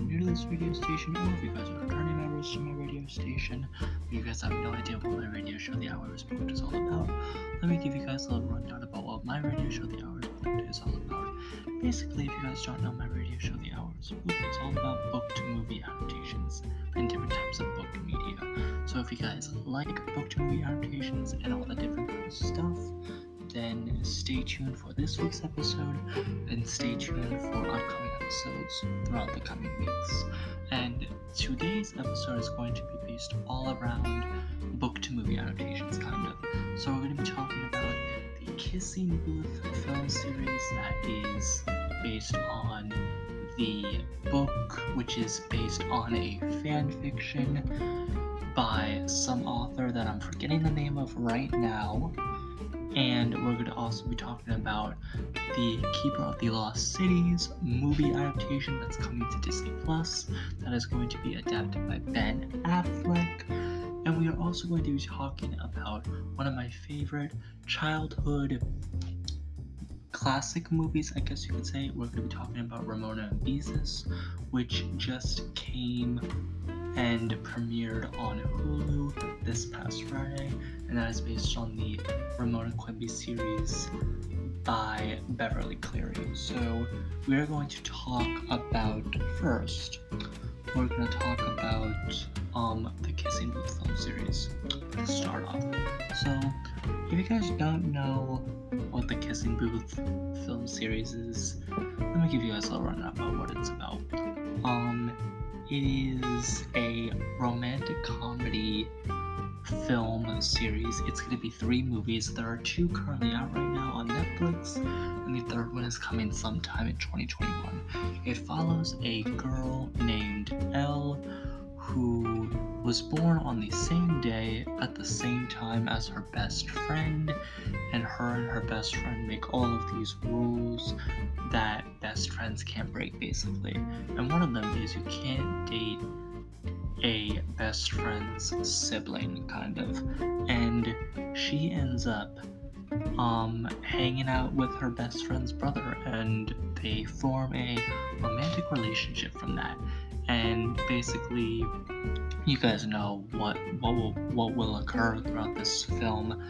new to this radio station, or if you guys are returning members to my radio station, you guys have no idea what my radio show, The Hours Booked, is all about, let me give you guys a little rundown about what my radio show, The Hours Booked, is all about. Basically, if you guys don't know, my radio show, The Hours Booked, is all about book to movie adaptations and different types of book media. So, if you guys like book to movie adaptations and all the different stuff, then stay tuned for this week's episode and stay tuned for upcoming episodes throughout the coming weeks. And today's episode is going to be based all around book to movie adaptations, kind of. So, we're going to be talking about the Kissing Booth film series that is based on the book, which is based on a fan fiction by some author that I'm forgetting the name of right now and we're going to also be talking about the Keeper of the Lost Cities movie adaptation that's coming to Disney Plus that is going to be adapted by Ben Affleck. And we are also going to be talking about one of my favorite childhood classic movies, I guess you could say. We're going to be talking about Ramona and Beezus, which just came and premiered on Hulu this past Friday, and that is based on the Ramona Quimby series by Beverly Cleary. So, we are going to talk about first, we're going to talk about um, the Kissing Booth film series to start off. So, if you guys don't know what the Kissing Booth film series is, let me give you guys a little rundown about what it's about. Um, it is a romantic comedy film series. It's going to be three movies. There are two currently out right now on Netflix, and the third one is coming sometime in 2021. It follows a girl named Elle who was born on the same day at the same time as her best friend, and her and her best friend make all of these rules that best friends can't break, basically. And one of them is you can't date a best friend's sibling, kind of. And she ends up um hanging out with her best friend's brother and they form a romantic relationship from that and basically you guys know what what will what will occur throughout this film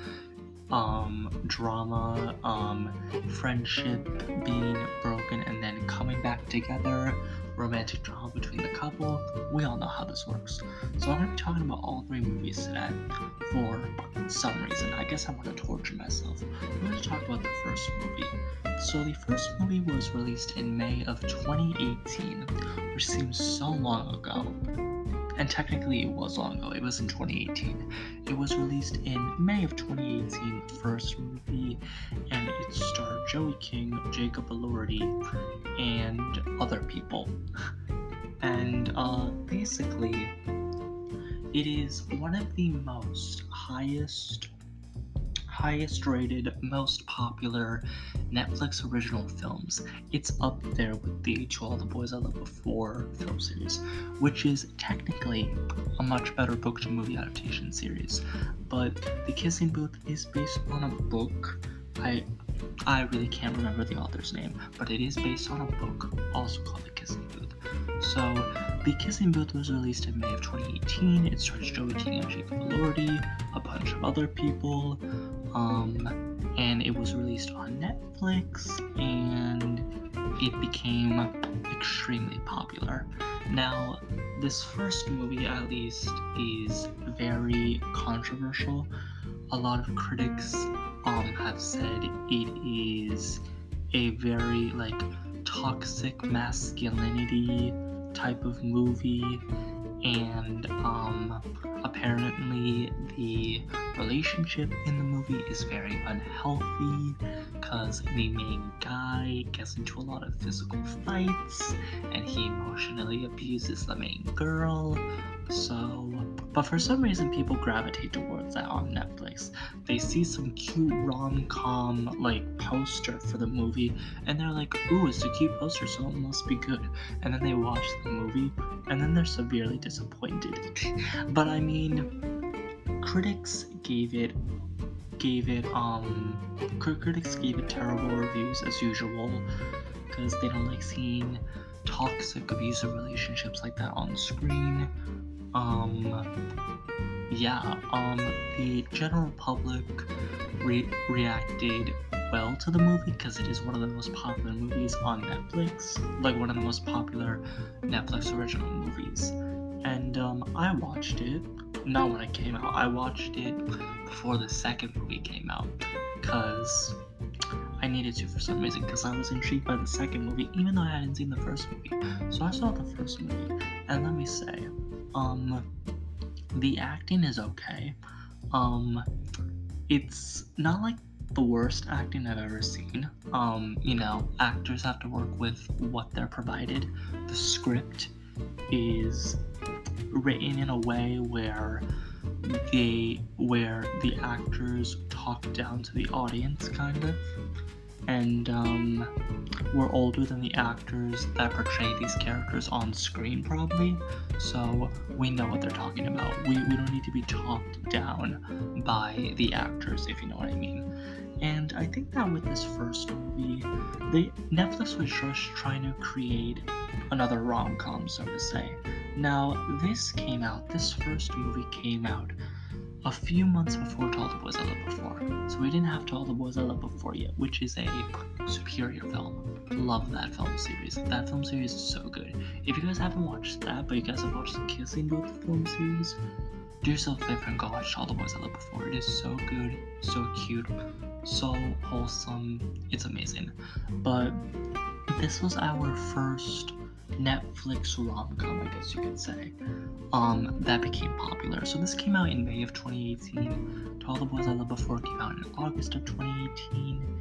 um drama um friendship being broken and then coming back together romantic drama between the couple. We all know how this works. So i'm going to be talking about all three movies today for some reason. I guess i'm going to torture myself. I'm going to talk about the first movie. So the first movie was released in may of 2018 which seems so long ago and technically it was long ago. It was in 2018. It was released in May of 2018, the first movie, and it starred Joey King, Jacob Elordi, and other people. And uh, basically, it is one of the most highest highest rated, most popular Netflix original films. It's up there with the To All the Boys I Loved Before film series, which is technically a much better book to movie adaptation series. But The Kissing Booth is based on a book. I I really can't remember the author's name, but it is based on a book also called The Kissing Booth. So, The Kissing Booth was released in May of 2018. It stars Joey King and Jacob Elordi, a bunch of other people, um, and it was released on Netflix, and it became extremely popular. Now, this first movie, at least, is very controversial. A lot of critics um, have said it is a very like toxic masculinity type of movie and um, apparently the relationship in the movie is very unhealthy because the main guy gets into a lot of physical fights and he emotionally abuses the main girl so but for some reason people gravitate towards that on netflix. They see some cute rom-com like poster for the movie and they're like ooh it's a cute poster so it must be good. And then they watch the movie and then they're severely disappointed. But i mean critics gave it gave it um critics gave it terrible reviews as usual because they don't like seeing toxic, abusive relationships like that on screen. Um, yeah, um, the general public re- reacted well to the movie because it is one of the most popular movies on Netflix, like one of the most popular Netflix original movies. And um, I watched it, not when it came out, I watched it before the second movie came out because I needed to for some reason because I was intrigued by the second movie even though I hadn't seen the first movie. So I saw the first movie, and let me say, um, the acting is okay. Um, it's not like the worst acting I've ever seen. Um, you know, actors have to work with what they're provided. The script is written in a way where they where the actors talk down to the audience kind of and um, we're older than the actors that portray these characters on screen, probably. So we know what they're talking about. We, we don't need to be talked down by the actors, if you know what I mean. And I think that with this first movie, they Netflix was just trying to create another rom com, so to say. Now, this came out, this first movie came out a few months before To All the Boys I Loved Before. So we didn't have To All the Boys I Loved Before yet, which is a superior film. Love that film series. That film series is so good. If you guys haven't watched that, but you guys have watched the Kissing Booth film series, do yourself a favor and go watch All the Boys I Loved Before. It is so good, so cute, so wholesome. It's amazing. But this was our first Netflix rom com, I guess you could say, um, that became popular. So this came out in May of 2018. To All the Boys I Loved Before came out in August of 2018.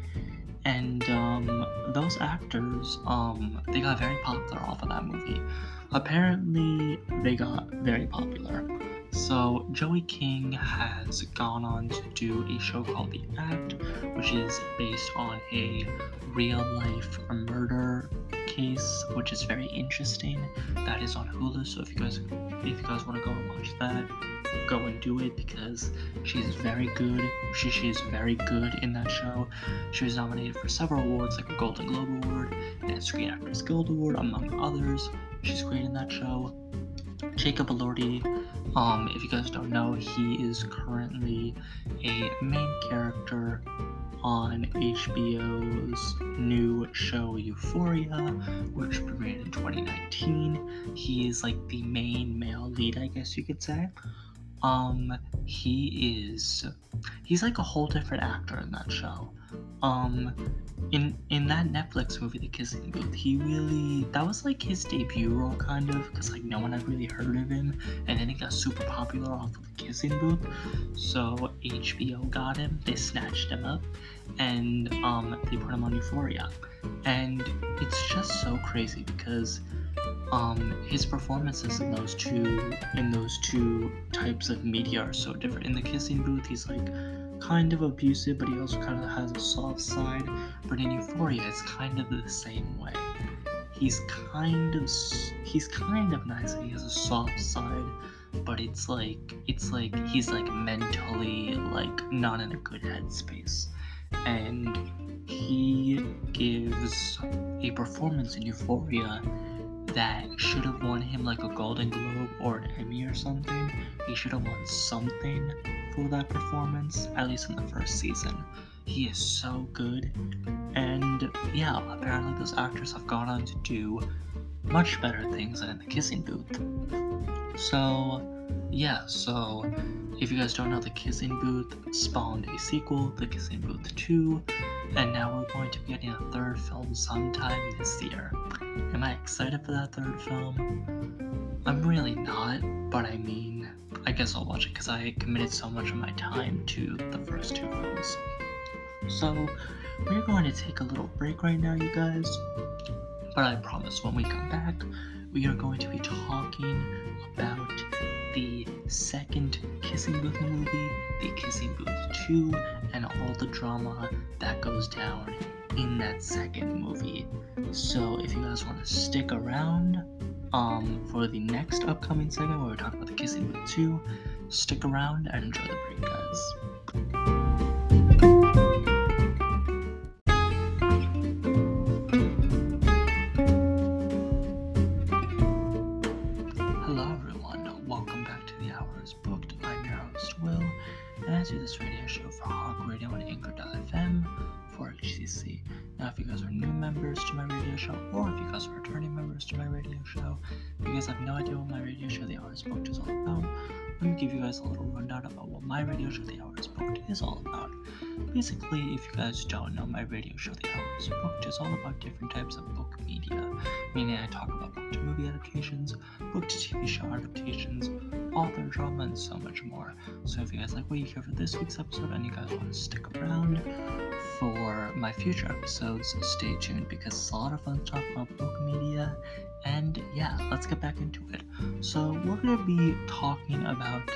And um, those actors, um, they got very popular off of that movie. Apparently, they got very popular. So, Joey King has gone on to do a show called The Act, which is based on a real life murder case, which is very interesting. That is on Hulu, so if you guys if you guys want to go and watch that, go and do it because she's very good. She, she's very good in that show. She was nominated for several awards like a Golden Globe Award and Screen Actors Guild Award, among others. She's great in that show. Jacob Elordi, um, if you guys don't know, he is currently a main character on HBO's new show Euphoria, which premiered in 2019. He is like the main male lead, I guess you could say. Um, he is he's like a whole different actor in that show. Um, in in that Netflix movie, The Kissing Booth, he really that was like his debut role, kind of, because like no one had really heard of him, and then he got super popular off of The Kissing Booth. So HBO got him, they snatched him up, and um, they put him on Euphoria, and it's just so crazy because um his performances in those two in those two types of media are so different. In the kissing booth he's like kind of abusive but he also kind of has a soft side. But in euphoria it's kind of the same way. He's kind of he's kind of nice he has a soft side but it's like it's like he's like mentally like not in a good headspace and he gives a performance in euphoria that should have won him like a Golden Globe or an Emmy or something. He should have won something for that performance, at least in the first season. He is so good. And yeah, apparently those actors have gone on to do much better things than in the kissing booth. So, yeah, so if you guys don't know, The Kissing Booth spawned a sequel, The Kissing Booth 2, and now we're going to be getting a third film sometime this year. Am I excited for that third film? I'm really not, but I mean, I guess I'll watch it because I committed so much of my time to the first two films. So, we're going to take a little break right now, you guys. But I promise when we come back, we are going to be talking about the second Kissing Booth movie, The Kissing Booth 2, and all the drama that goes down in that second movie. So if you guys want to stick around um, for the next upcoming segment where we're talking about The Kissing Booth 2, stick around and enjoy the break, guys don't know, my radio show, The Hours Booked, is all about different types of book media. Meaning, I talk about book to movie adaptations, book to TV show adaptations, author drama, and so much more. So, if you guys like what you hear for this week's episode and you guys want to stick around for my future episodes, stay tuned because it's a lot of fun to talk about book media. And yeah, let's get back into it. So, we're going to be talking about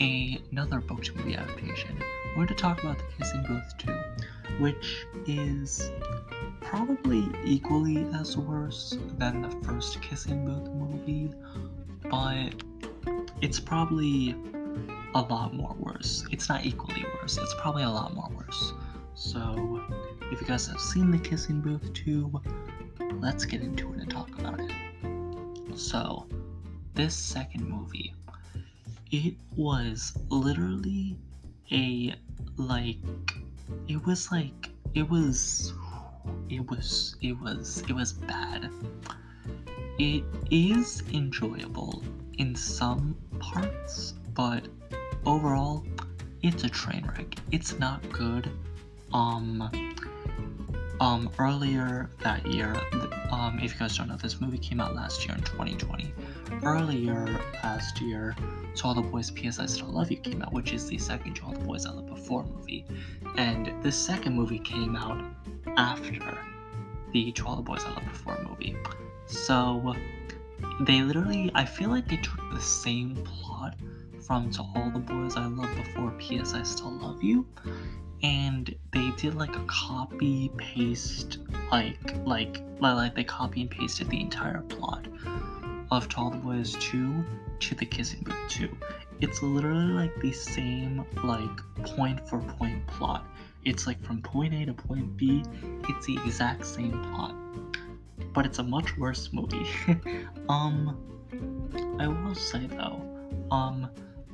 another book to movie adaptation. We're going to talk about The Kissing Booth 2, which is probably equally as worse than the first Kissing Booth movie, but it's probably a lot more worse. It's not equally worse, it's probably a lot more worse. So, if you guys have seen The Kissing Booth 2, let's get into it and talk about it. So, this second movie, it was literally a like it was like it was it was it was it was bad. It is enjoyable in some parts, but overall it's a train wreck. It's not good. Um um earlier that year um if you guys don't know this movie came out last year in 2020 earlier last year to all the boys ps i still love you came out which is the second to all the boys i love before movie. And the second movie came out after the to all the boys i love before movie. So they literally i feel like they took the same plot from to all the boys i love before ps i still love you and they did like a copy paste like like like they copy and pasted the entire plot of Tall Boys 2 to the Kissing Booth 2. It's literally like the same like point for point plot. It's like from point A to point B, it's the exact same plot. But it's a much worse movie. um I will say though, um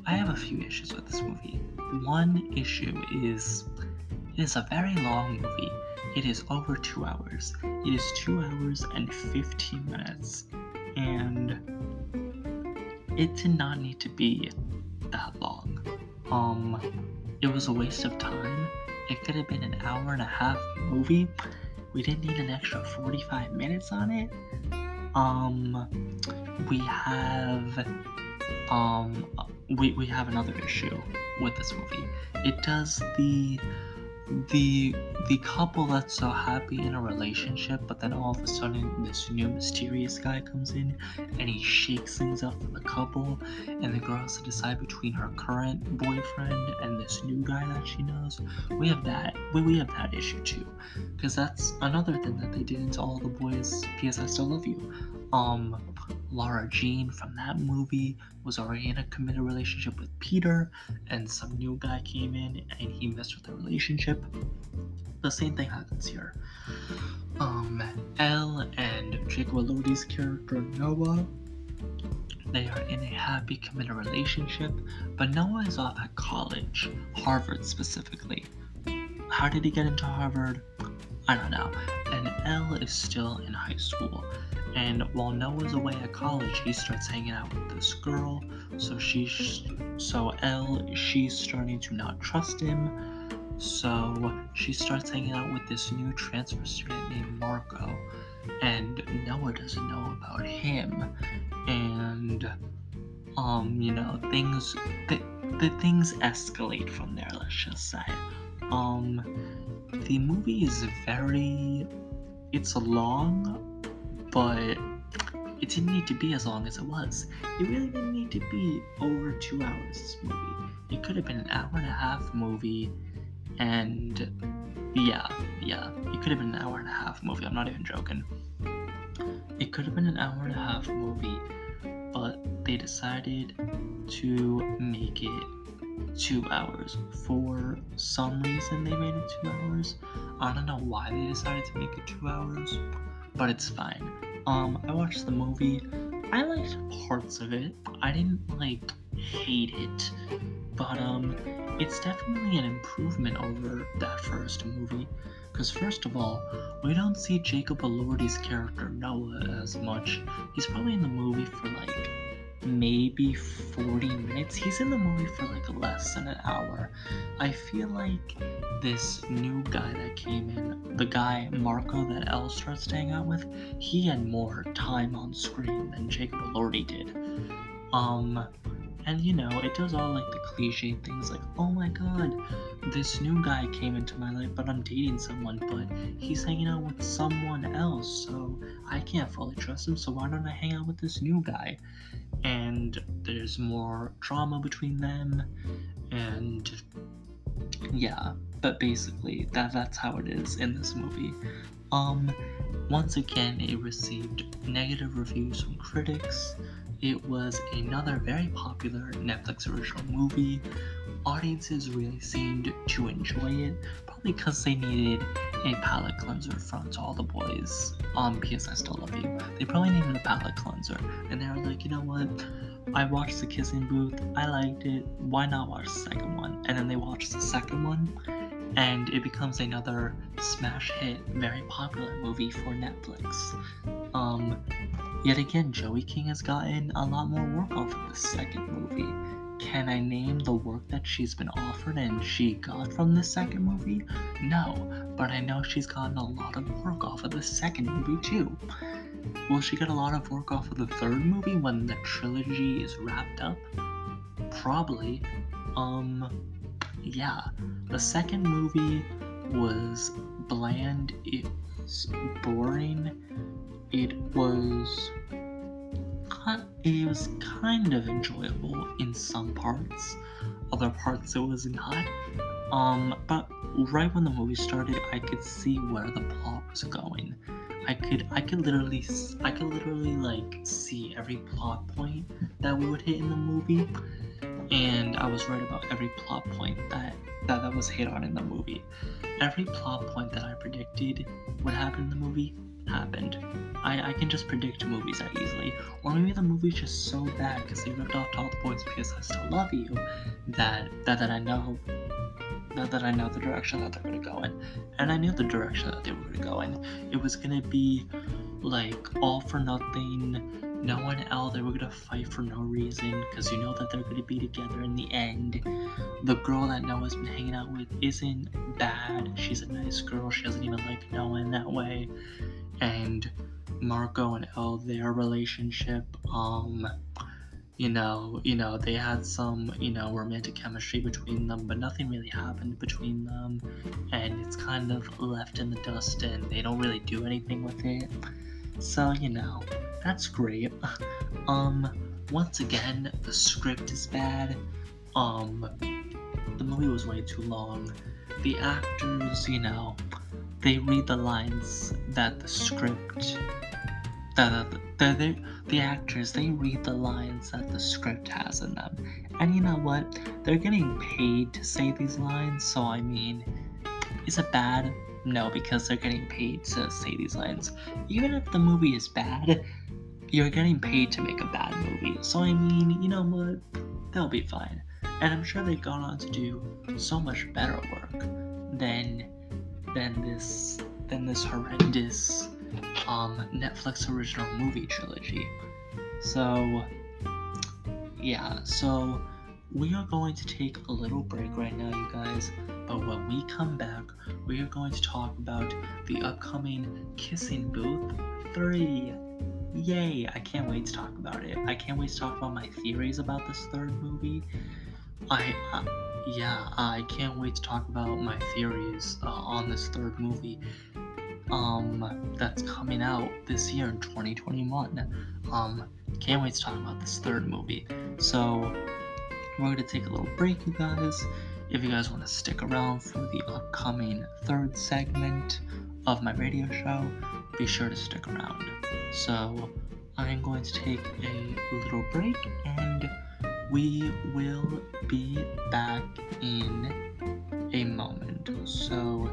I have a few issues with this movie. One issue is it is a very long movie. It is over two hours. It is two hours and 15 minutes. And it did not need to be that long. Um, it was a waste of time. It could have been an hour and a half movie. We didn't need an extra 45 minutes on it. Um, we have, um, we, we have another issue with this movie. It does the the the couple that's so happy in a relationship, but then all of a sudden this new mysterious guy comes in and he shakes things up for the couple, and the girl has to decide between her current boyfriend and this new guy that she knows. We have that. We, we have that issue too, because that's another thing that they did into all the boys. P.S. I still love you. Um, Lara Jean from that movie was already in a committed relationship with Peter, and some new guy came in and he messed with the relationship. The same thing happens here. Um, Elle and Jacob Elordi's character Noah, they are in a happy committed relationship, but Noah is off at college, Harvard specifically. How did he get into Harvard? I don't know. And Elle is still in high school. And while Noah's away at college, he starts hanging out with this girl. So she's so Elle, she's starting to not trust him. So she starts hanging out with this new transfer student named Marco. And Noah doesn't know about him. And um, you know, things the, the things escalate from there, let's just say. Um the movie is very it's long but it didn't need to be as long as it was. It really didn't need to be over two hours, this movie. It could have been an hour and a half movie, and yeah, yeah, it could have been an hour and a half movie. I'm not even joking. It could have been an hour and a half movie, but they decided to make it two hours. For some reason, they made it two hours. I don't know why they decided to make it two hours but it's fine. Um, I watched the movie. I liked parts of it. I didn't like hate it. But um, it's definitely an improvement over that first movie. Because first of all, we don't see Jacob Elordi's character Noah as much. He's probably in the movie for like maybe 40 minutes. He's in the movie for like less than an hour. I feel like this new guy that came in, the guy Marco that Elle starts hang out with, he had more time on screen than Jacob Elordi did. Um, and you know, it does all like the cliche things like, oh my god, this new guy came into my life, but I'm dating someone, but he's hanging out with someone else, so I can't fully trust him, so why don't I hang out with this new guy? And there's more drama between them, and yeah, but basically that that's how it is in this movie. Um once again it received negative reviews from critics it was another very popular Netflix original movie. Audiences really seemed to enjoy it, probably because they needed a palate cleanser from To All the Boys on P.S. I Still Love You. They probably needed a palate cleanser, and they were like, you know what? I watched The Kissing Booth, I liked it, why not watch the second one? And then they watched the second one, and it becomes another smash hit, very popular movie for Netflix. Um, Yet again, Joey King has gotten a lot more work off of the second movie. Can I name the work that she's been offered and she got from the second movie? No, but I know she's gotten a lot of work off of the second movie too. Will she get a lot of work off of the third movie when the trilogy is wrapped up? Probably. Um, yeah. The second movie was bland, it was boring, it was it was kind of enjoyable in some parts other parts it was not. Um but right when the movie started i could see where the plot was going. I could i could literally i could literally like see every plot point that we would hit in the movie and i was right about every plot point that that, that was hit on in the movie. Every plot point that i predicted would happen in the movie happened. I, I can just predict movies that easily. Or maybe the movie's just so bad because they ripped off All the Boys because I Still Love You that that, that I know that, that I know the direction that they're gonna go in. And I knew the direction that they were gonna go in. It was gonna be like all for nothing, no one else. They were gonna fight for no reason because you know that they're gonna be together in the end. The girl that Noah's been hanging out with isn't bad. She's a nice girl. She doesn't even like Noah in that way and Marco and Elle, their relationship, um, you know, you know, they had some, you know, romantic chemistry between them, but nothing really happened between them, and it's kind of left in the dust, and they don't really do anything with it. So, you know, that's great. um, once again, the script is bad. Um, the movie was way too long. The actors, you know, they read the lines that the script the, the, the, the actors they read the lines that the script has in them and you know what they're getting paid to say these lines so i mean is it bad no because they're getting paid to say these lines even if the movie is bad you're getting paid to make a bad movie so i mean you know what they'll be fine and i'm sure they've gone on to do so much better work than than this than this horrendous um, Netflix original movie trilogy. So yeah, so we are going to take a little break right now, you guys. But when we come back, we are going to talk about the upcoming Kissing Booth 3. Yay! I can't wait to talk about it. I can't wait to talk about my theories about this third movie. I, uh, yeah, I can't wait to talk about my theories uh, on this third movie. Um, that's coming out this year in 2021. Um, can't wait to talk about this third movie. So, we're going to take a little break, you guys. If you guys want to stick around for the upcoming third segment of my radio show, be sure to stick around. So, I'm going to take a little break and we will be back in a moment. So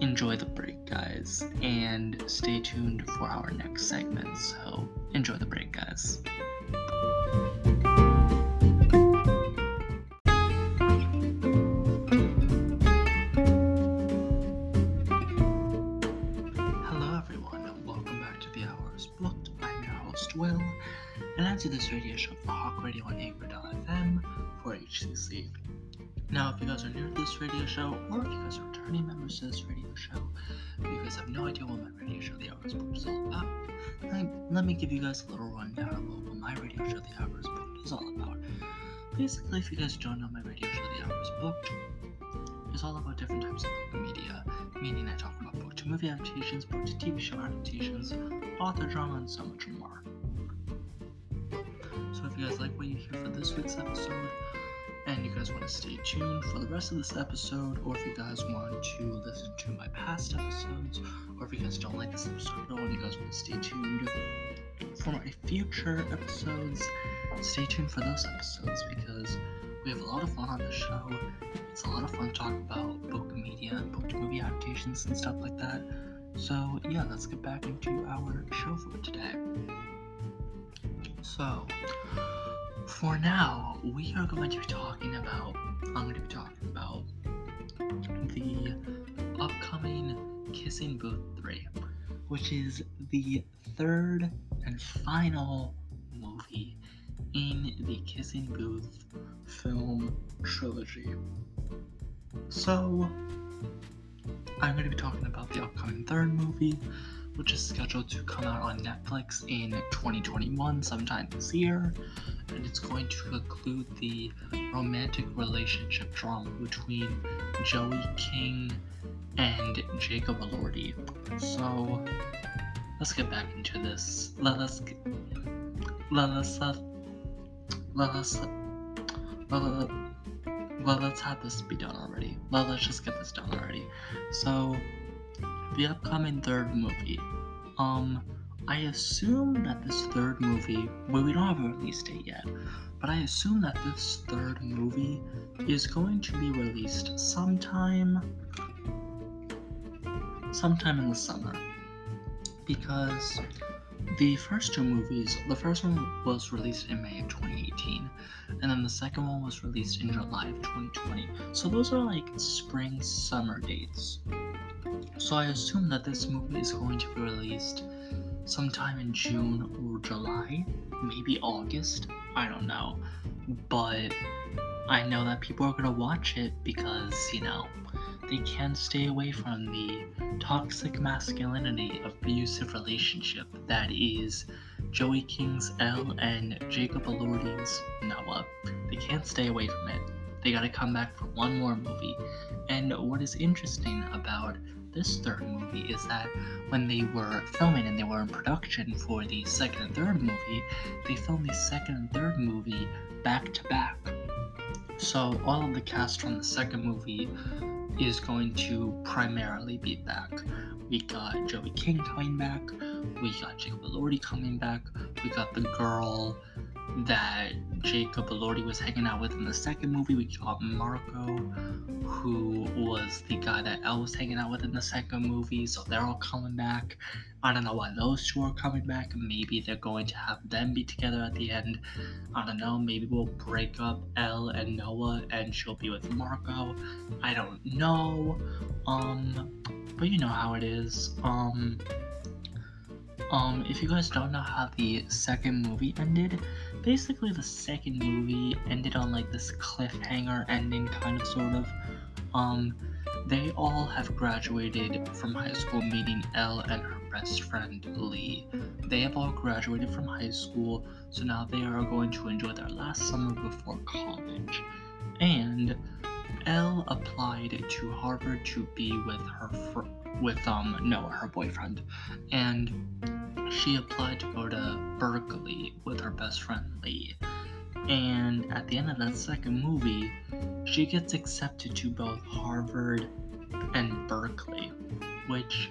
enjoy the break, guys, and stay tuned for our next segment. So enjoy the break, guys. This radio show for Hawk Radio on Anchor.fm for HCC. Now, if you guys are new to this radio show, or if you guys are returning members to this radio show, you guys have no idea what my radio show, The Hours Book, is all about, let me give you guys a little rundown of what my radio show, The Hours Book, is all about. Basically, if you guys don't know my radio show, The Hours Book, is all about different types of book media, meaning I talk about book to movie adaptations, book to TV show adaptations, author drama, and so much more. You guys like what you hear for this week's episode, and you guys want to stay tuned for the rest of this episode, or if you guys want to listen to my past episodes, or if you guys don't like this episode at all and you guys want to stay tuned for my future episodes, stay tuned for those episodes because we have a lot of fun on the show. It's a lot of fun talking about book media, and book to movie adaptations, and stuff like that. So, yeah, let's get back into our show for today. So, for now, we are going to be talking about, I'm going to be talking about the upcoming Kissing Booth 3, which is the third and final movie in the Kissing Booth film trilogy. So, I'm going to be talking about the upcoming third movie, which is scheduled to come out on Netflix in 2021, sometime this year, and it's going to include the romantic relationship drama between Joey King and Jacob Elordi. So, let's get back into this. Let us let us uh, let us let, let, let, let's have this be done already. Let, let's just get this done already. So, the upcoming third movie. Um, I assume that this third movie, well, we don't have a release date yet, but I assume that this third movie is going to be released sometime, sometime in the summer, because the first two movies, the first one was released in May of 2018, and then the second one was released in July of 2020. So those are like spring summer dates. So I assume that this movie is going to be released sometime in June or July, maybe August. I don't know. But I know that people are to watch it because, you know, they can't stay away from the toxic masculinity abusive relationship that is Joey King's Elle and Jacob Elordi's Noah. They can't stay away from it. They gotta come back for one more movie. And what is interesting about this third movie is that when they were filming and they were in production for the second and third movie, they filmed the second and third movie back to back. So all of the cast from the second movie is going to primarily be back. We got Joey King coming back, we got Jacob Elordi coming back, we got the girl that Jacob Elordi was hanging out with in the second movie. We got Marco, who was the guy that Elle was hanging out with in the second movie. So they're all coming back. I don't know why those two are coming back. Maybe they're going to have them be together at the end. I don't know. Maybe we'll break up Elle and Noah and she'll be with Marco. I don't know. Um, but you know how it is. Um, um, if you guys don't know how the second movie ended, basically the second movie ended on like this cliffhanger ending, kind of, sort of. Um, they all have graduated from high school, meeting Elle and her best friend Lee. They have all graduated from high school, so now they are going to enjoy their last summer before college. And Elle applied to Harvard to be with her fr- with um Noah, her boyfriend, and she applied to go to Berkeley with her best friend Lee. And at the end of that second movie, she gets accepted to both Harvard and Berkeley, which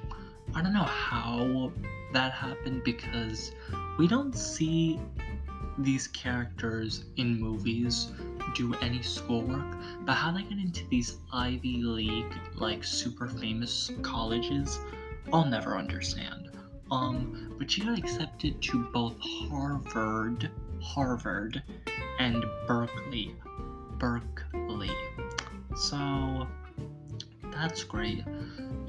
I don't know how that happened because we don't see these characters in movies do any schoolwork, but how they get into these Ivy League, like super famous colleges, I'll never understand. Um, but she got accepted to both Harvard, Harvard, and Berkeley, Berkeley. So that's great.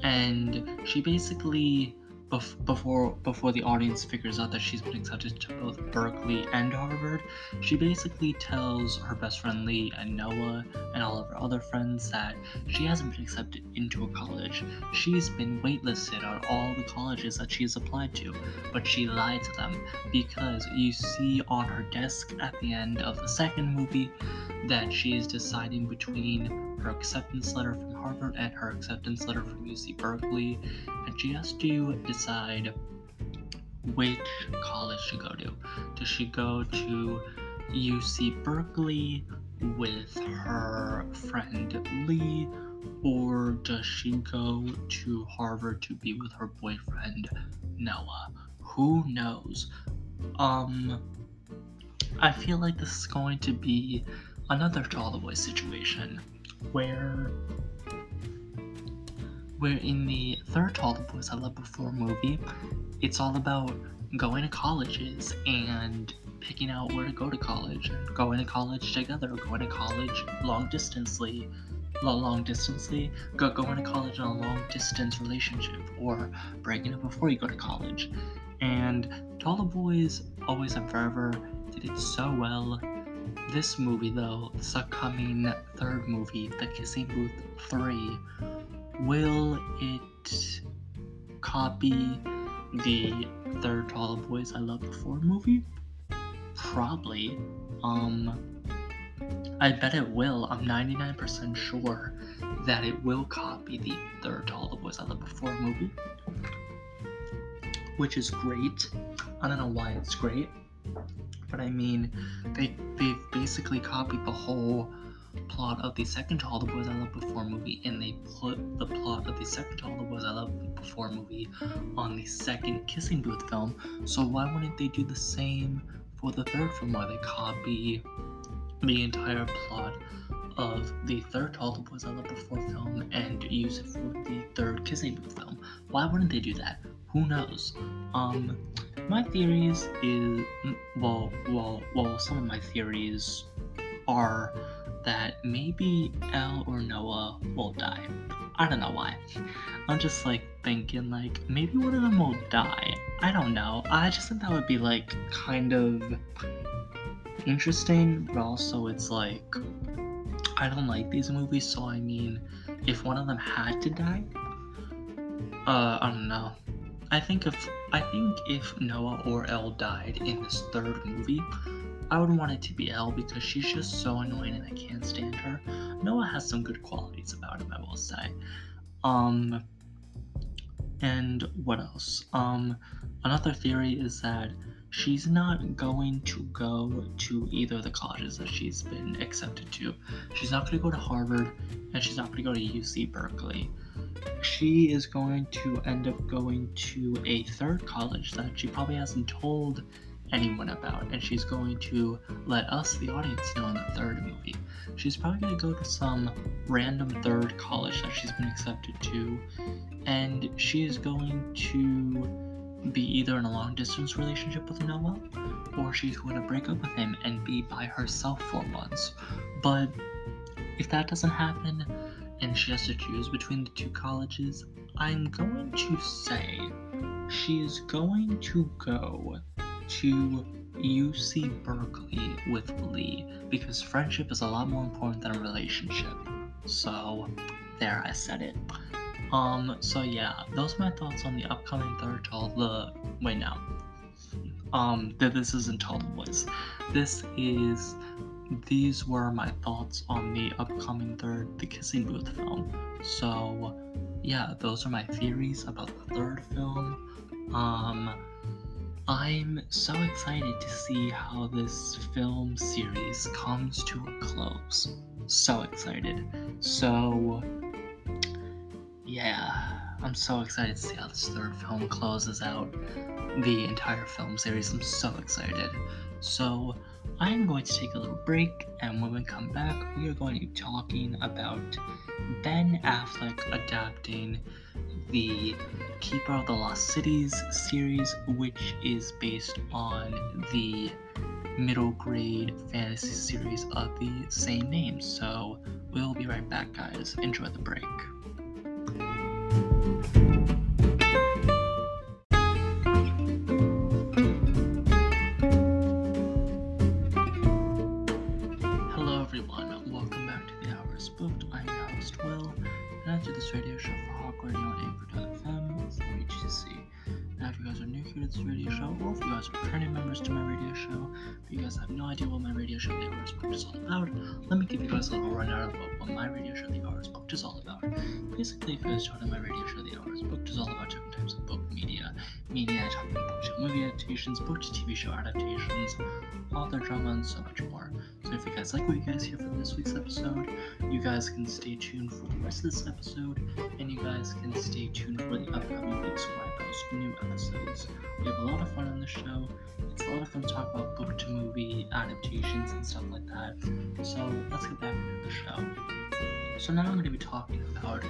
And she basically bef- before before the audience figures out that she's been accepted to both Berkeley and Harvard, she basically tells her best friend Lee and Noah and all of her other friends that she hasn't been accepted into a college. She's been waitlisted on all the colleges that she's applied to, but she lied to them because you see on her desk at the end of the second movie that she is deciding between her acceptance letter from Harvard and her acceptance letter from UC Berkeley, and she has to decide which college to go to. Does she go to UC Berkeley with her friend Lee, or does she go to Harvard to be with her boyfriend Noah? Who knows? Um, I feel like this is going to be another To All the Boys situation where where in the third All the Boys I Loved Before movie, it's all about going to colleges and picking out where to go to college, going to college together, going to college long distantly, long distantly, go going to college in a long distance relationship, or breaking up before you go to college. And All the Boys Always and Forever did it so well. This movie, though, this upcoming third movie, The Kissing Booth 3, will it copy the third All Boys I Loved Before movie? Probably. Um, I bet it will. I'm 99% sure that it will copy the third All the Boys I Loved Before movie, which is great. I don't know why it's great, but I mean, they they've basically copied the whole plot of the second To All the Boys I Loved Before movie, and they put the plot of the second To All the Boys I Loved Before movie on the second Kissing Booth film. So why wouldn't they do the same for the third film, where they copy the entire plot of the third To All the Boys I Loved Before film and use it for the third Kissing Booth film? Why wouldn't they do that? Who knows? Um, my theories is well, well, well. Some of my theories are that maybe Elle or Noah will die. I don't know why. I'm just like thinking like maybe one of them will die. I don't know. I just think that would be like kind of interesting, but also it's like I don't like these movies, so I mean, if one of them had to die, uh, I don't know. I think if I think if Noah or Elle died in this third movie, I would want it to be Elle because she's just so annoying and I can't stand her. Noah has some good qualities about him, I will say. Um, and what else? Um, another theory is that she's not going to go to either of the colleges that she's been accepted to. She's not going to go to Harvard and she's not going to go to UC Berkeley. She is going to end up going to a third college that she probably hasn't told anyone about, and she's going to let us, the audience, know in the third movie. She's probably going to go to some random third college that she's been accepted to, and she is going to be either in a long distance relationship with Noah, or she's going to break up with him and be by herself for once. But if that doesn't happen, and she has to choose between the two colleges, I'm going to say she is going to go to UC Berkeley with Lee because friendship is a lot more important than a relationship. So, there, I said it. Um, so yeah, those are my thoughts on the upcoming third all the wait now. Um, this isn't To All the Boys. This is these were my thoughts on the upcoming third The Kissing Booth film. So yeah, those are my theories about the third film. Um I'm so excited to see how this film series comes to a close. So excited. So, yeah, I'm so excited to see how this third film closes out the entire film series. I'm so excited. So, I'm going to take a little break, and when we come back, we are going to be talking about Ben Affleck adapting the Keeper of the Lost Cities series, which is based on the middle grade fantasy series of the same name. So we'll be right back, guys. Enjoy the break. Guys can stay tuned for the rest of this episode, and you guys can stay tuned for the upcoming weeks when I post new episodes. We have a lot of fun on the show. It's a lot of fun to talk about book to movie adaptations and stuff like that. So let's get back into the show. So now I'm going to be talking about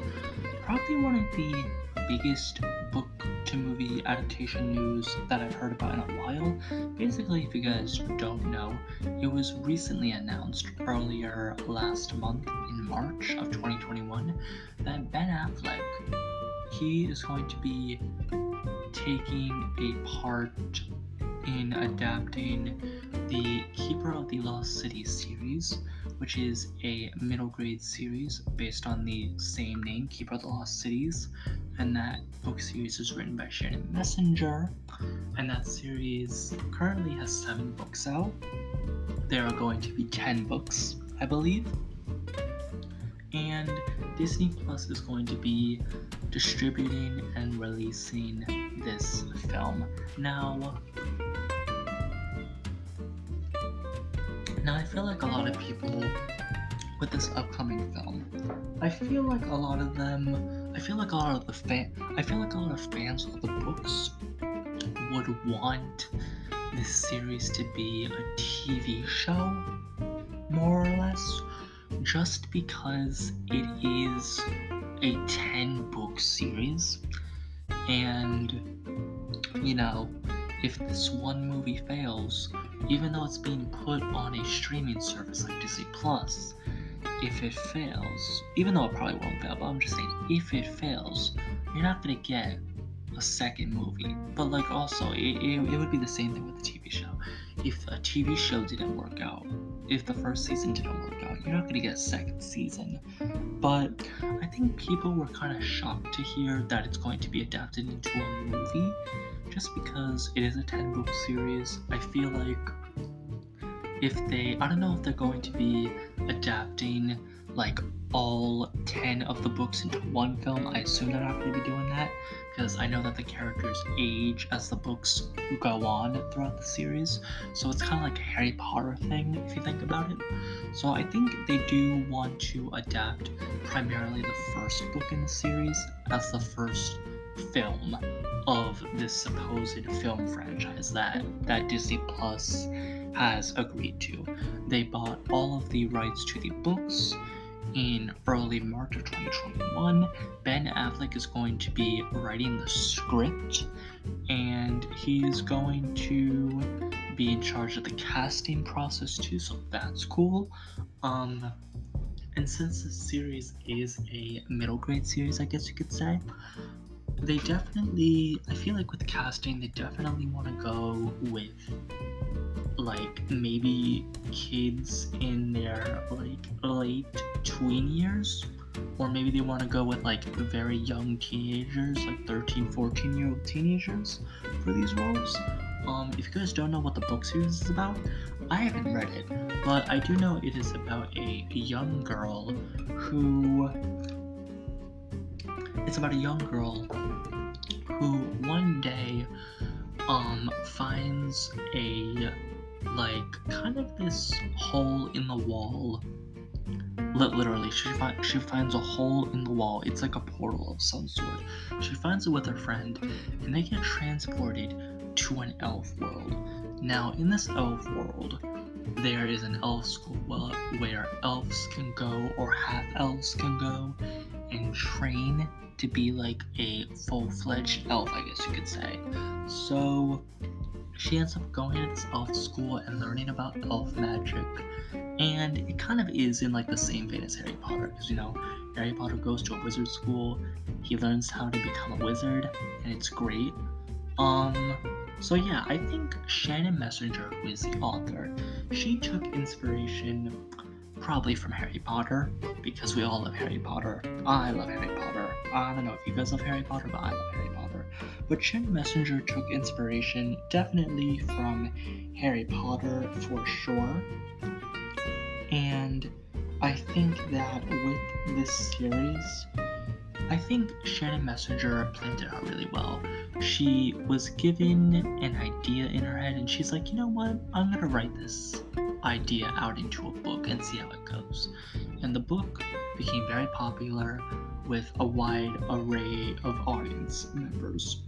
probably one of the biggest book to movie adaptation news that I've heard about in a while. Basically, if you guys don't know, it was recently announced earlier last month in March of 2021 that Ben Affleck he is going to be taking a part in adapting the Keeper of the Lost City series, which is a middle grade series based on the same name, Keeper of the Lost Cities. And that book series is written by Shannon Messenger. And that series currently has seven books out. There are going to be 10 books, I believe. And Disney Plus is going to be distributing and releasing this film. Now, now I feel like a lot of people with this upcoming film, I feel like a lot of them, I feel like a lot of the fan, I feel like a lot of fans of the books would want this series to be a TV show, more or less, just because it is a 10 book series. And you know if this one movie fails even though it's being put on a streaming service like disney plus if it fails even though it probably won't fail but i'm just saying if it fails you're not gonna get a second movie. But like also it, it, it would be the same thing with the tv show. If a tv show didn't work out if the first season didn't work out you're not gonna get a second season. But I think people were kind of shocked to hear that it's going to be adapted into a movie just because it is a 10 book series. I feel like if they, I don't know if they're going to be adapting like all 10 of the books into one film. I assume they're not going to be doing that because I know that the characters age as the books go on throughout the series. So it's kind of like a Harry Potter thing if you think about it. So I think they do want to adapt primarily the first book in the series as the first film of this supposed film franchise that that Disney Plus has agreed to. They bought all of the rights to the books in early March of 2021. Ben Affleck is going to be writing the script and he's going to be in charge of the casting process too, so that's cool. Um and since this series is a middle grade series, I guess you could say, they definitely I feel like with casting they definitely want to go with like maybe kids in their like late tween years. Or maybe they want to go with like very young teenagers like 13 14 year old teenagers for these roles. Um if you guys don't know what the book series is about i haven't read it but i do know it is about a young girl who it's about a young girl who one day um finds a like kind of this hole in the wall. Literally she, fi- she finds a hole in the wall. It's like a portal of some sort. She finds it with her friend and they get transported to an elf world. Now in this elf world there is an elf school where elves can go or half elves can go and train to be like a full-fledged elf i guess you could say so she ends up going to elf school and learning about elf magic. And it kind of is in like the same vein as Harry Potter, because you know, Harry Potter goes to a wizard school, he learns how to become a wizard, and it's great. Um, so yeah, I think Shannon Messenger, who is the author, she took inspiration probably from Harry Potter, because we all love Harry Potter. I love Harry Potter. I don't know if you guys love Harry Potter, but I love Harry Potter. But Shannon Messenger took inspiration definitely from Harry Potter for sure. And I think that with this series, I think Shannon Messenger planned it out really well. She was given an idea in her head and she's like, you know what? I'm gonna write this idea out into a book and see how it goes. And the book became very popular with a wide array of audience members.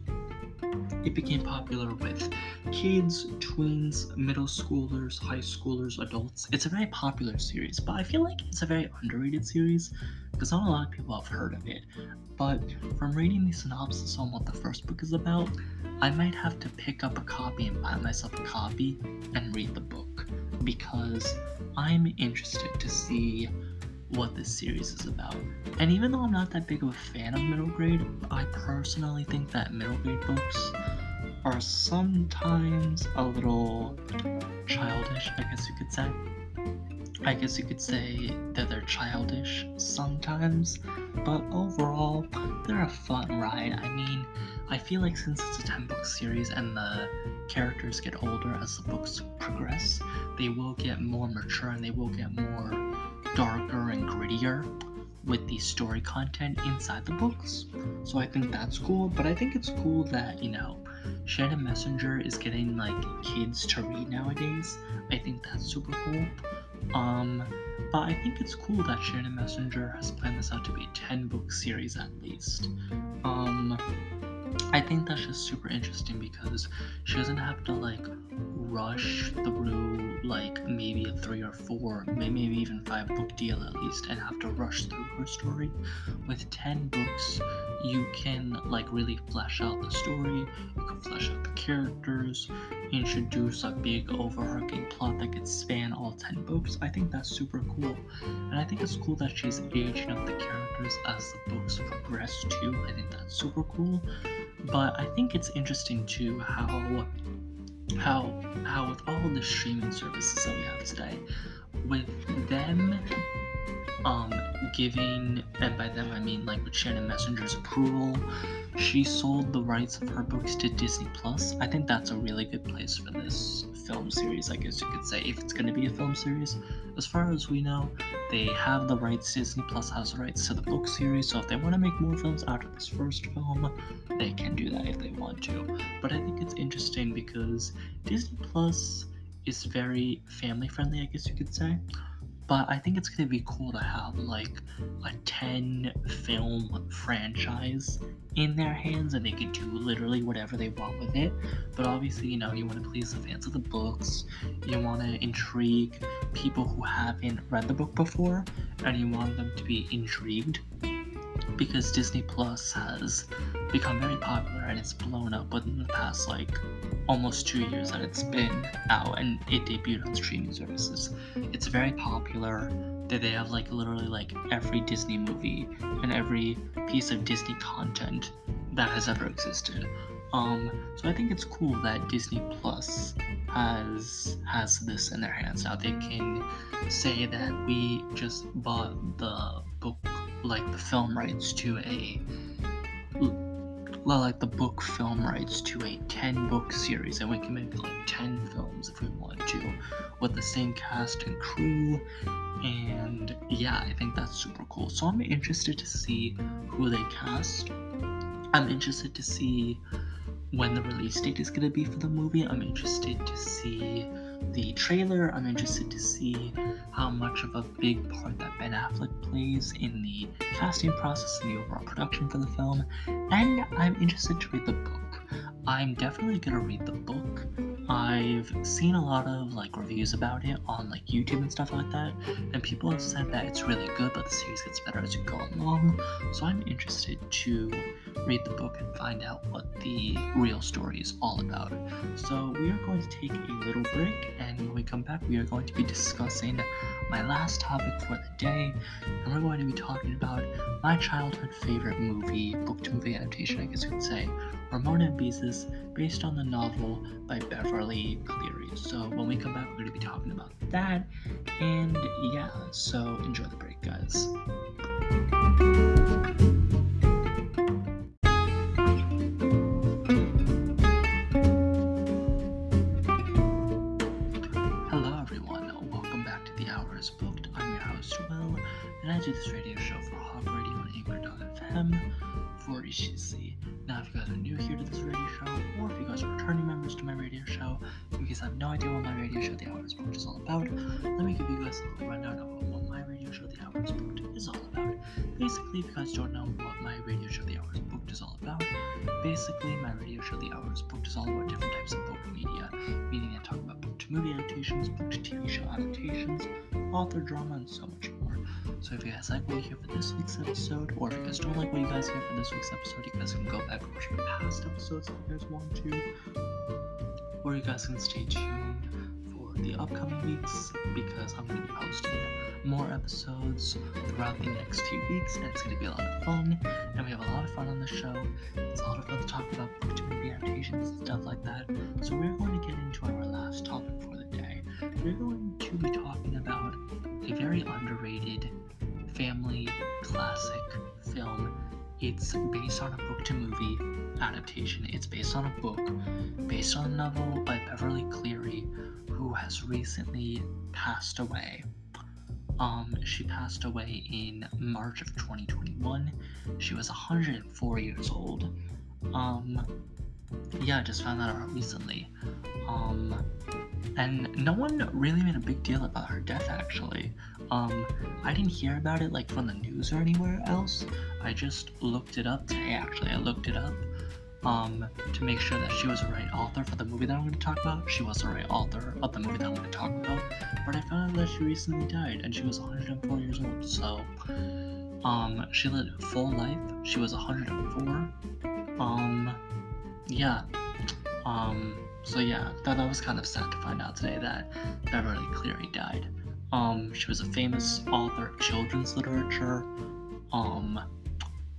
It became popular with kids, tweens, middle schoolers, high schoolers, adults. It's a very popular series, but I feel like it's a very underrated series because not a lot of people have heard of it. But from reading the synopsis on what the first book is about, I might have to pick up a copy and buy myself a copy and read the book because I'm interested to see what this series is about. And even though I'm not that big of a fan of middle grade, I personally think that middle grade books are sometimes a little childish, I guess you could say. I guess you could say that they're childish sometimes, but overall, they're a fun ride. I mean, I feel like since it's a 10 book series and the characters get older as the books progress, they will get more mature and they will get more darker and grittier with the story content inside the books. So I think that's cool, but I think it's cool that, you know, Shannon Messenger is getting like kids to read nowadays. I think that's super cool. Um, but I think it's cool that Shannon Messenger has planned this out to be a 10 book series at least. Um, I think that's just super interesting because she doesn't have to like rush through like maybe a three or four, maybe even five book deal at least, and have to rush through her story. With 10 books, you can like really flesh out the story, you can flesh out the characters, introduce a big overarching plot that could span all 10 books. I think that's super cool. And I think it's cool that she's aging up the characters as the books progress too. I think that's super cool. But I think it's interesting too how how how with all the streaming services that we have today, with them um giving and by them I mean like with Shannon Messenger's approval, she sold the rights of her books to Disney Plus. I think that's a really good place for this film series, I guess you could say, if it's gonna be a film series. As far as we know, they have the rights, Disney Plus has the rights to the book series, so if they want to make more films of this first film, they can do that if they want to. But I think it's interesting because Disney Plus is very family friendly, I guess you could say but I think it's gonna be cool to have like a 10 film franchise in their hands and they can do literally whatever they want with it. But obviously, you know, you want to please the fans of the books, you want to intrigue people who haven't read the book before, and you want them to be intrigued because Disney Plus has become very popular and it's blown up within the past like almost two years that it's been out and it debuted on streaming services. It's very popular. That they have like literally like every Disney movie and every piece of Disney content that has ever existed. Um, so I think it's cool that Disney Plus has has this in their hands now. They can say that we just bought the book, like the film rights to a like the book film rights to a 10 book series and we can make like 10 films if we want to with the same cast and crew and yeah i think that's super cool. So i'm interested to see who they cast. I'm interested to see when the release date is going to be for the movie. I'm interested to see the trailer. I'm interested to see how much of a big part that Ben Affleck plays in the casting process and the overall production for the film. And I'm interested to read the book. I'm definitely gonna read the book. I've seen a lot of like reviews about it on like YouTube and stuff like that, and people have said that it's really good, but the series gets better as you go along. So I'm interested to read the book and find out what the real story is all about. So we are going to take a little break, and when we come back, we are going to be discussing my last topic for the day, and we're going to be talking about my childhood favorite movie, book to movie adaptation, I guess you could say, Ramona and Beezus, based on the novel by Beverly overly Cleary. So when we come back, we're going to be talking about that. And yeah, so enjoy the break, guys. Hello, everyone. Welcome back to The Hours Booked. I'm your host, Will, and I do this radio show for Hop Radio on Anchor.fm for ECC. Guys are new here to this radio show, or if you guys are returning members to my radio show, you guys have no idea what my radio show, The Hours Booked, is all about, let me give you guys a little rundown of what my radio show, The Hours Booked, is all about. Basically, if you guys don't know what my radio show, The Hours Booked, is all about, basically, my radio show, The Hours Booked, is all about different types of book media, meaning I talk about book to movie adaptations, book to TV show adaptations, author drama, and so much more. So if you guys like what you hear for this week's episode, or if you guys don't like what you guys hear for this week's episode, you guys can go back and watch my past episodes if you guys want to. Or you guys can stay tuned for the upcoming weeks because I'm going to be posting more episodes throughout the next few weeks, and it's going to be a lot of fun. And we have a lot of fun on the show. It's a lot of fun to talk about book to movie adaptations and stuff like that. So we're going to get into our last topic for the day. We're going to be talking about a very underrated family classic film. It's based on a book to movie adaptation. It's based on a book, based on a novel by Beverly Cleary, who has recently passed away. Um, she passed away in March of 2021. She was 104 years old. Um, yeah, I just found that out recently. Um, and no one really made a big deal about her death actually. Um, I didn't hear about it like from the news or anywhere else. I just looked it up today actually. I looked it up um, to make sure that she was the right author for the movie that I'm going to talk about. She was the right author of the movie that I'm going to talk about. But I found out that she recently died and she was 104 years old. So, um, she lived a full life. She was 104. Um, yeah. Um, so yeah, that, that was kind of sad to find out today that Beverly Cleary died. Um, she was a famous author of children's literature. Um,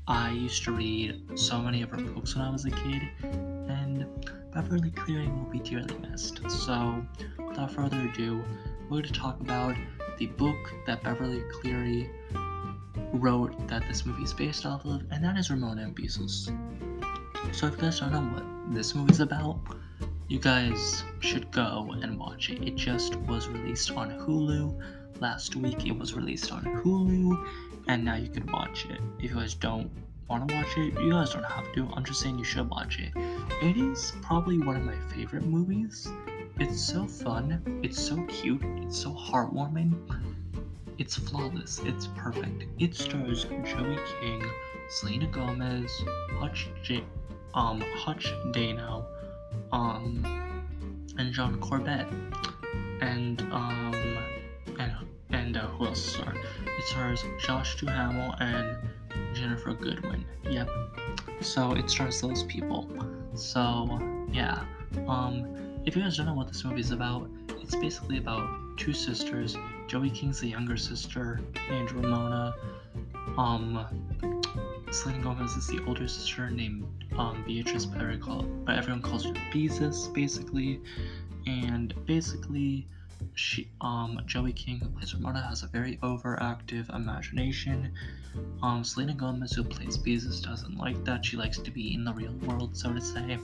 I used to read so many of her books when I was a kid, and Beverly Cleary will be dearly missed. So, without further ado, we're going to talk about the book that Beverly Cleary wrote that this movie is based off of, and that is Ramona and Beezus. So, if you guys don't know what this movie's about, you guys should go and watch it. It just was released on Hulu last week. It was released on Hulu, and now you can watch it. If you guys don't want to watch it, you guys don't have to. I'm just saying you should watch it. It is probably one of my favorite movies. It's so fun. It's so cute. It's so heartwarming. It's flawless. It's perfect. It stars Joey King, Selena Gomez, Hutch, J- um, Hutch Dano, um, and John Corbett, and um, and and uh, who else star? It stars Josh Duhamel and Ginnifer Goodwin. Yep. So it stars those people. So yeah. Um, if you guys don't know what this movie is about, it's basically about two sisters. Joey King's the younger sister named Ramona. Um, Selena Gomez is the older sister named um, Beatrice, but call, but everyone calls her Beezus, basically. And basically, she, um, Joey King, who plays Ramona, has a very overactive imagination. Um, Selena Gomez, who plays Beezus, doesn't like that. She likes to be in the real world, so to say.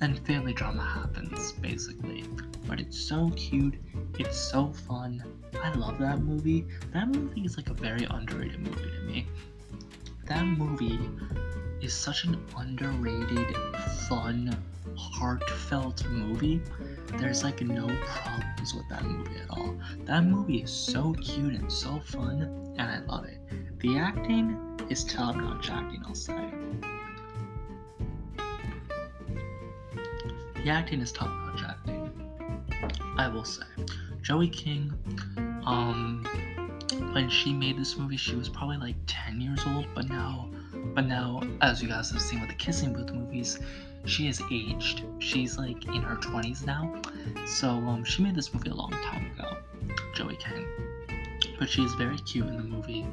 And family drama happens, basically. But it's so cute. It's so fun. I love that movie. That movie is like a very underrated movie to me. That movie is such an underrated, fun, heartfelt movie. There's like no problems with that movie at all. That movie is so cute and so fun, and I love it. The acting is top notch acting, I'll say. The acting is top notch acting. I will say. Joey King, um, when she made this movie, she was probably like 10 years old, but now, but now, as you guys have seen with the Kissing Booth movies, she has aged. She's like in her 20s now. So, um, she made this movie a long time ago, Joey King. But she is very cute in the movie.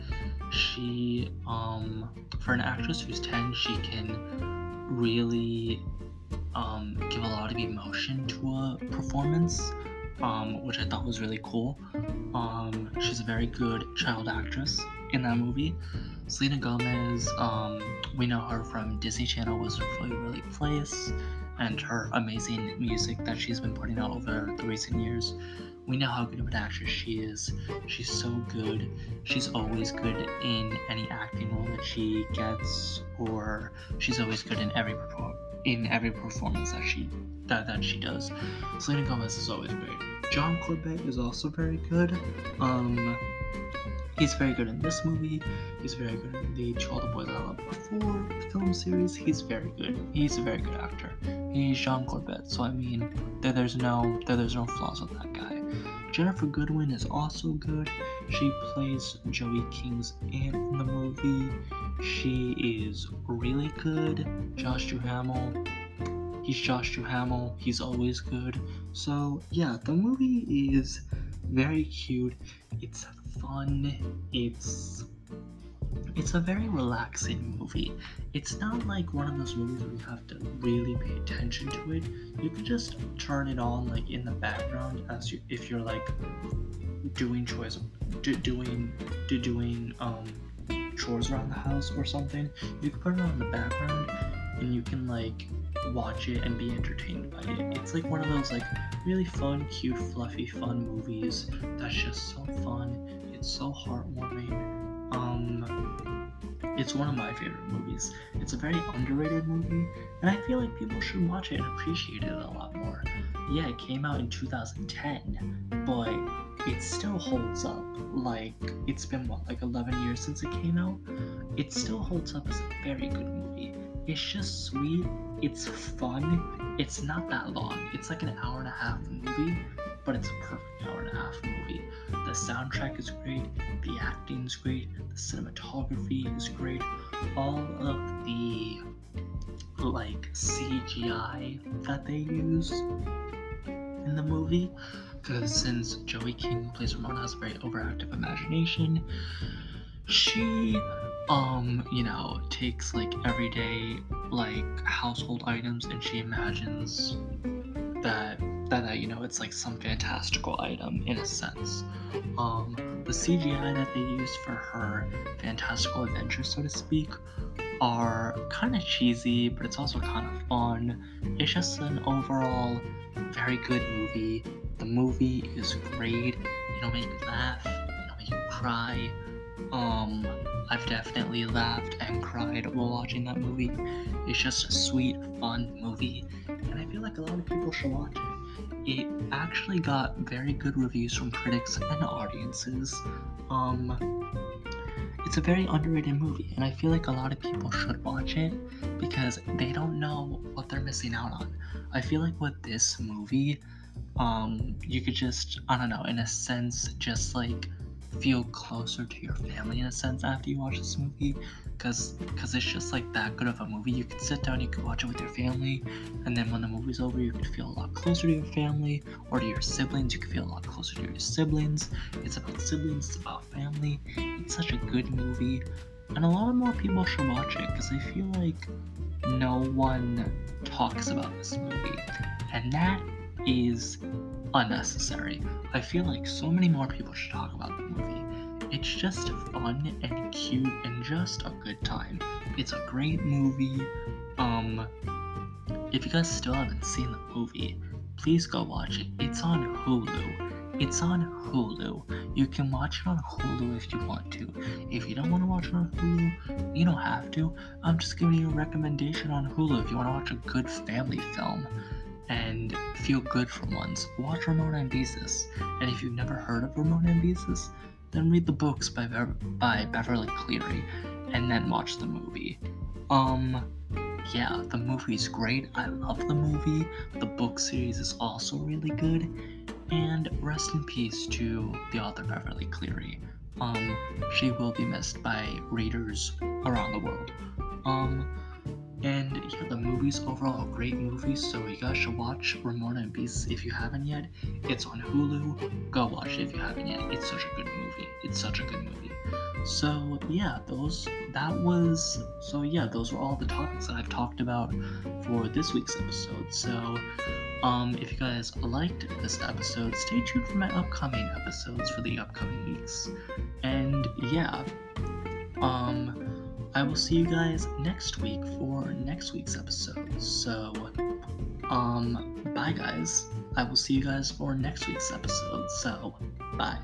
She, um, for an actress who's 10, she can really um, give a lot of emotion to a performance, um, which I thought was really cool. Um, she's a very good child actress in that movie. Selena Gomez, um, we know her from Disney Channel Wizards of Waverly Place, and her amazing music that she's been putting out over the recent years. we know how good of an actress she is. She's so good. She's always good in any acting role that she gets, or she's always good in every in every performance that she that, that she does. Selena Gomez is always great. John Corbett is also very good. Um, he's very good in this movie. He's very good in the All the Boys I Loved Before film series. He's very good. He's a very good actor. He's John Corbett, so I mean, there, there's no there, there's no flaws with that guy. Ginnifer Goodwin is also good. She plays Joey King's aunt in the movie. She is really good. Josh Duhamel. He's Josh Duhamel. He's always good. So yeah, the movie is very cute. It's fun. It's it's a very relaxing movie. It's not like one of those movies where you have to really pay attention to it. You can just turn it on like in the background as you if you're like doing chores, do, doing do, doing um chores around the house or something. You can put it on in the background and you can like watch it and be entertained by it. It's like one of those like really fun, cute, fluffy, fun movies that's just so fun. It's so heartwarming. Um, it's one of my favorite movies. It's a very underrated movie, and I feel like people should watch it and appreciate it a lot more. Yeah, it came out in 2010, but it still holds up. Like, it's been what, like 11 years since it came out? It still holds up as a very good movie. It's just sweet, it's fun, it's not that long. It's like an hour and a half movie, but it's a perfect hour and a half movie. The soundtrack is great, the acting is great, the cinematography is great. All of the like CGI that they use in the movie, because since Joey King, plays Ramona, has a very overactive imagination, she um you know takes like everyday like household items and she imagines that that, that you know it's like some fantastical item in a sense. Um, the CGI that they use for her fantastical adventure, so to speak, are kind of cheesy, but it's also kind of fun. It's just an overall very good movie. The movie is great. It'll make you laugh. It'll make you cry. Um, I've definitely laughed and cried while watching that movie. It's just a sweet, fun movie, and I feel like a lot of people should watch it it actually got very good reviews from critics and audiences. Um, it's a very underrated movie, and I feel like a lot of people should watch it because they don't know what they're missing out on. I feel like with this movie, um, you could just, I don't know, in a sense, just like feel closer to your family in a sense after you watch this movie because because it's just like that good of a movie. You could sit down you could watch it with your family and then when the movie's over you could feel a lot closer to your family or to your siblings. You could feel a lot closer to your siblings. It's about siblings it's about family. It's such a good movie and a lot of more people should watch it because i feel like no one talks about this movie. And that is unnecessary. I feel like so many more people should talk about the movie. It's just fun and cute and just a good time. It's a great movie. Um, if you guys still haven't seen the movie, please go watch it. It's on Hulu. It's on Hulu. You can watch it on Hulu if you want to. If you don't want to watch it on Hulu, you don't have to. I'm just giving you a recommendation on Hulu if you want to watch a good family film and feel good for once, watch Ramona and Beezus. And if you've never heard of Ramona and Beezus, then read the books by, Be- by Beverly Cleary and then watch the movie. Um, yeah, the movie's great. I love the movie. The book series is also really good. And rest in peace to the author Beverly Cleary. Um, she will be missed by readers around the world. Um, and yeah, the movie's overall a great movie, so you guys should watch Ramona and Beezus if you haven't yet. It's on Hulu. Go watch it if you haven't yet. It's such a good movie. It's such a good movie. So yeah, those that was so yeah, those were all the topics that I've talked about for this week's episode. So um if you guys liked this episode, stay tuned for my upcoming episodes for the upcoming weeks. And yeah, um I will see you guys next week for next week's episode. So, um, bye guys. I will see you guys for next week's episode. So, bye.